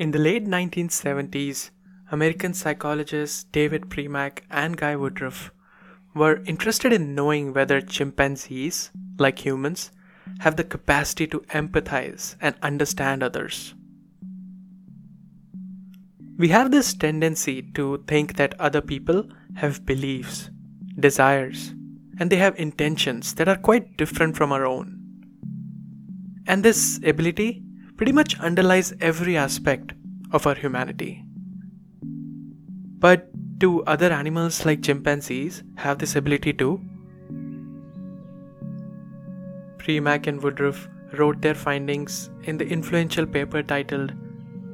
In the late 1970s, American psychologists David Premack and Guy Woodruff were interested in knowing whether chimpanzees, like humans, have the capacity to empathize and understand others. We have this tendency to think that other people have beliefs, desires, and they have intentions that are quite different from our own. And this ability pretty much underlies every aspect of our humanity. But do other animals like chimpanzees have this ability too? Premack and Woodruff wrote their findings in the influential paper titled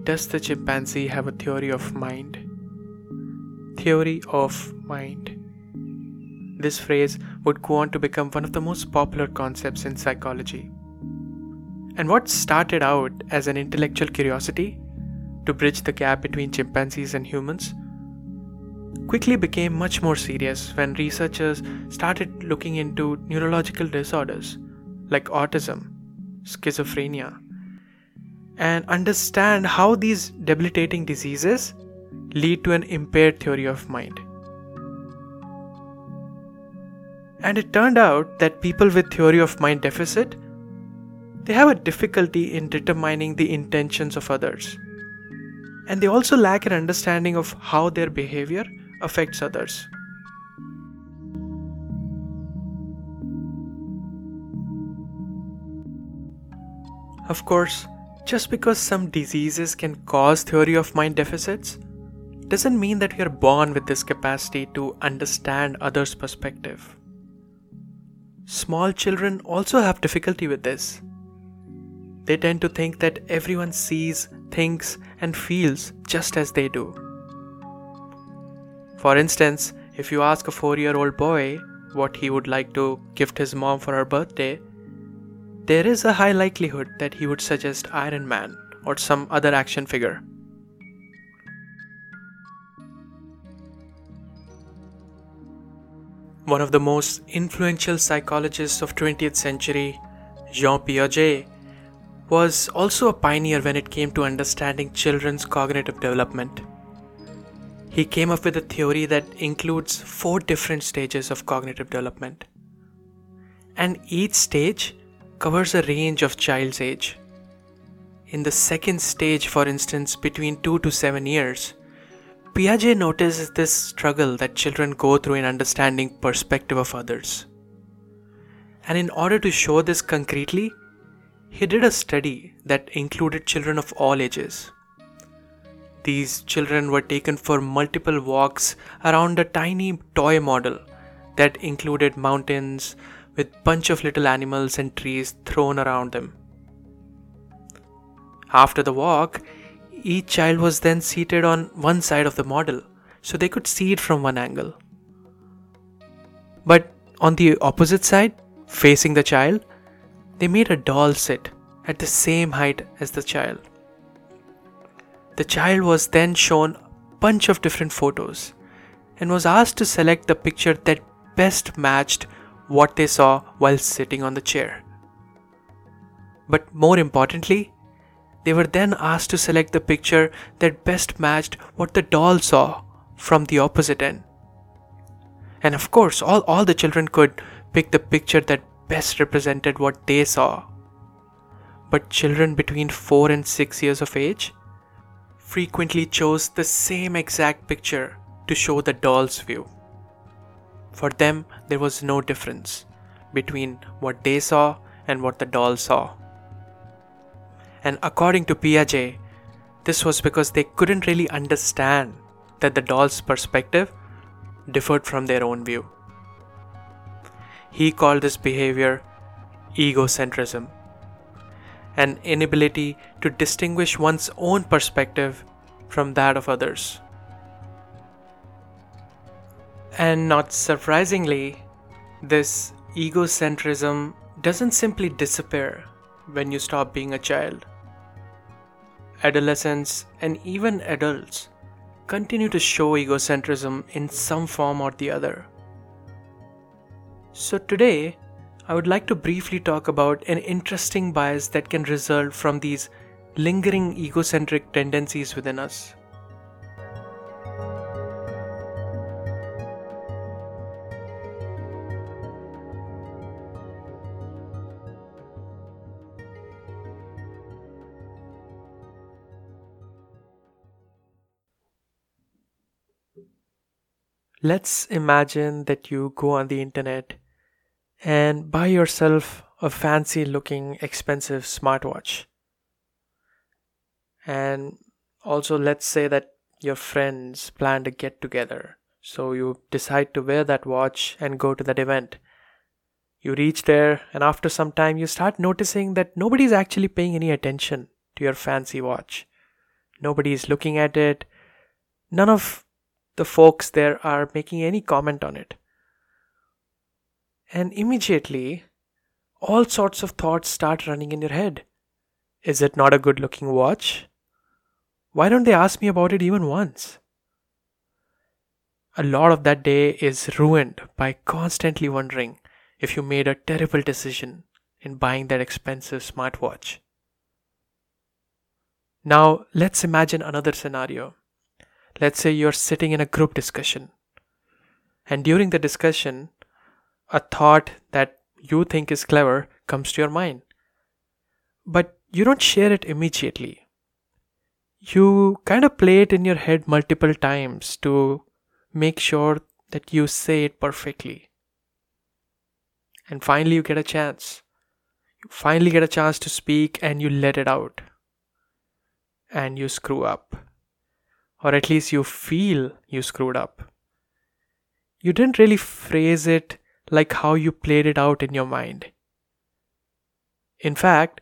Does the Chimpanzee Have a Theory of Mind? Theory of Mind. This phrase would go on to become one of the most popular concepts in psychology. And what started out as an intellectual curiosity to bridge the gap between chimpanzees and humans quickly became much more serious when researchers started looking into neurological disorders like autism, schizophrenia, and understand how these debilitating diseases lead to an impaired theory of mind. And it turned out that people with theory of mind deficit they have a difficulty in determining the intentions of others. And they also lack an understanding of how their behavior affects others. Of course, just because some diseases can cause theory of mind deficits doesn't mean that we are born with this capacity to understand others' perspective. Small children also have difficulty with this. They tend to think that everyone sees, thinks, and feels just as they do. For instance, if you ask a 4 year old boy what he would like to gift his mom for her birthday, there is a high likelihood that he would suggest Iron Man or some other action figure. One of the most influential psychologists of 20th century, Jean Piaget, was also a pioneer when it came to understanding children's cognitive development. He came up with a theory that includes four different stages of cognitive development. And each stage covers a range of child's age. In the second stage, for instance, between 2 to 7 years, Piaget notices this struggle that children go through in understanding perspective of others. And in order to show this concretely, he did a study that included children of all ages. These children were taken for multiple walks around a tiny toy model that included mountains with bunch of little animals and trees thrown around them. After the walk, each child was then seated on one side of the model so they could see it from one angle. But on the opposite side, facing the child, they made a doll sit at the same height as the child. The child was then shown a bunch of different photos and was asked to select the picture that best matched what they saw while sitting on the chair. But more importantly, they were then asked to select the picture that best matched what the doll saw from the opposite end. And of course, all, all the children could pick the picture that best represented what they saw. But children between 4 and 6 years of age frequently chose the same exact picture to show the doll's view. For them, there was no difference between what they saw and what the doll saw. And according to Piaget, this was because they couldn't really understand that the doll's perspective differed from their own view. He called this behavior egocentrism, an inability to distinguish one's own perspective from that of others. And not surprisingly, this egocentrism doesn't simply disappear when you stop being a child. Adolescents and even adults continue to show egocentrism in some form or the other. So, today, I would like to briefly talk about an interesting bias that can result from these lingering egocentric tendencies within us. Let's imagine that you go on the internet and buy yourself a fancy looking expensive smartwatch. And also, let's say that your friends plan to get together. So you decide to wear that watch and go to that event. You reach there, and after some time, you start noticing that nobody's actually paying any attention to your fancy watch. Nobody is looking at it. None of the folks there are making any comment on it. And immediately, all sorts of thoughts start running in your head. Is it not a good looking watch? Why don't they ask me about it even once? A lot of that day is ruined by constantly wondering if you made a terrible decision in buying that expensive smartwatch. Now, let's imagine another scenario. Let's say you're sitting in a group discussion, and during the discussion, a thought that you think is clever comes to your mind. But you don't share it immediately. You kind of play it in your head multiple times to make sure that you say it perfectly. And finally, you get a chance. You finally get a chance to speak and you let it out. And you screw up or at least you feel you screwed up. You didn't really phrase it like how you played it out in your mind. In fact,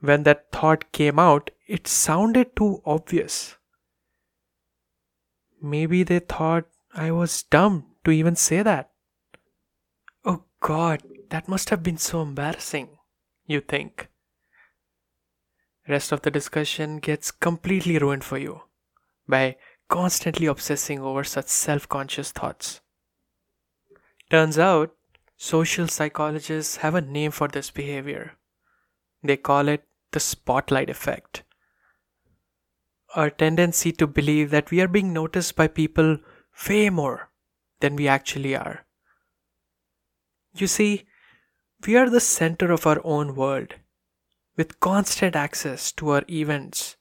when that thought came out, it sounded too obvious. Maybe they thought I was dumb to even say that. Oh god, that must have been so embarrassing, you think. Rest of the discussion gets completely ruined for you by constantly obsessing over such self conscious thoughts. Turns out, social psychologists have a name for this behavior. They call it the spotlight effect. Our tendency to believe that we are being noticed by people way more than we actually are. You see, we are the center of our own world, with constant access to our events,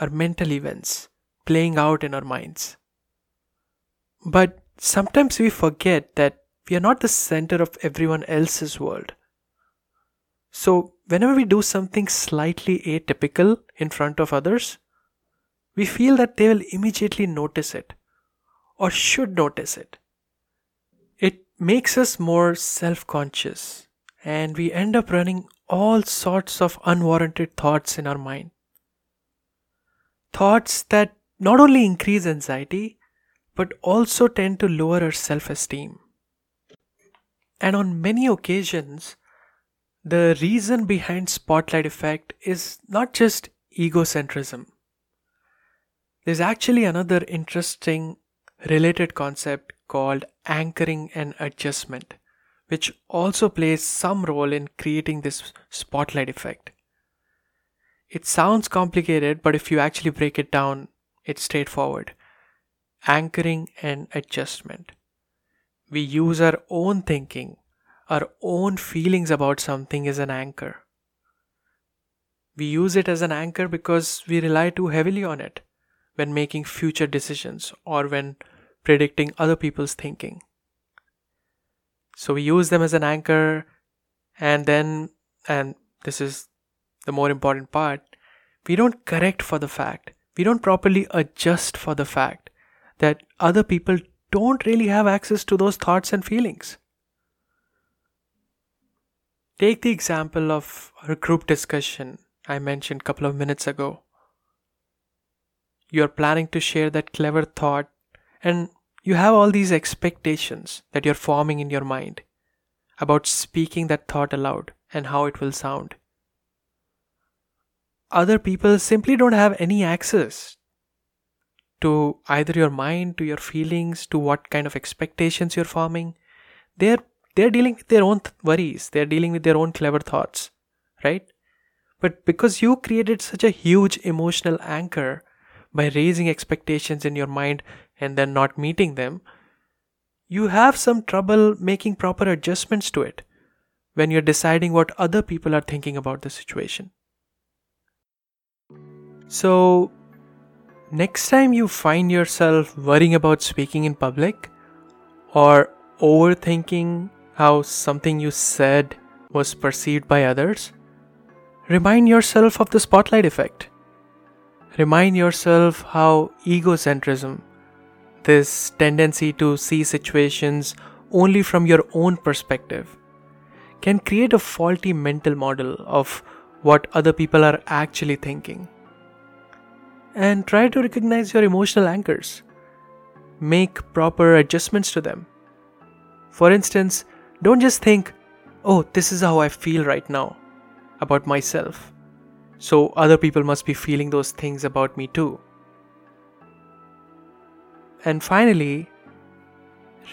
our mental events, playing out in our minds. But sometimes we forget that we are not the center of everyone else's world. So, whenever we do something slightly atypical in front of others, we feel that they will immediately notice it or should notice it. It makes us more self conscious and we end up running all sorts of unwarranted thoughts in our mind. Thoughts that not only increase anxiety, but also tend to lower our self esteem. And on many occasions, the reason behind spotlight effect is not just egocentrism. There's actually another interesting related concept called anchoring and adjustment, which also plays some role in creating this spotlight effect. It sounds complicated, but if you actually break it down, it's straightforward. Anchoring and adjustment. We use our own thinking, our own feelings about something as an anchor. We use it as an anchor because we rely too heavily on it when making future decisions or when predicting other people's thinking. So we use them as an anchor, and then, and this is the more important part, we don't correct for the fact we don't properly adjust for the fact that other people don't really have access to those thoughts and feelings. Take the example of a group discussion I mentioned a couple of minutes ago. You're planning to share that clever thought, and you have all these expectations that you're forming in your mind about speaking that thought aloud and how it will sound other people simply don't have any access to either your mind to your feelings to what kind of expectations you're forming. They're they're dealing with their own th- worries. They're dealing with their own clever thoughts right? But because you created such a huge emotional anchor by raising expectations in your mind and then not meeting them, you have some trouble making proper adjustments to it when you're deciding what other people are thinking about the situation. So, next time you find yourself worrying about speaking in public or overthinking how something you said was perceived by others, remind yourself of the spotlight effect. Remind yourself how egocentrism, this tendency to see situations only from your own perspective, can create a faulty mental model of what other people are actually thinking. And try to recognize your emotional anchors. Make proper adjustments to them. For instance, don't just think, oh, this is how I feel right now about myself. So other people must be feeling those things about me too. And finally,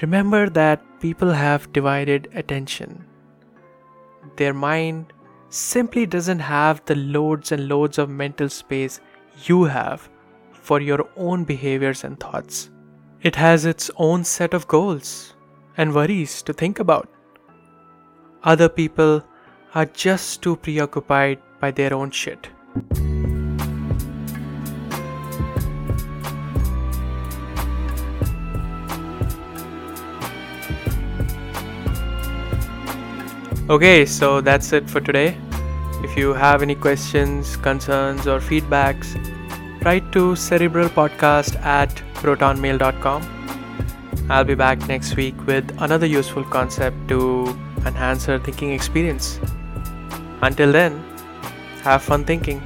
remember that people have divided attention. Their mind simply doesn't have the loads and loads of mental space you have for your own behaviors and thoughts. It has its own set of goals and worries to think about. Other people are just too preoccupied by their own shit. Okay, so that's it for today. If you have any questions, concerns, or feedbacks, write to cerebralpodcast at protonmail.com. I'll be back next week with another useful concept to enhance our thinking experience. Until then, have fun thinking.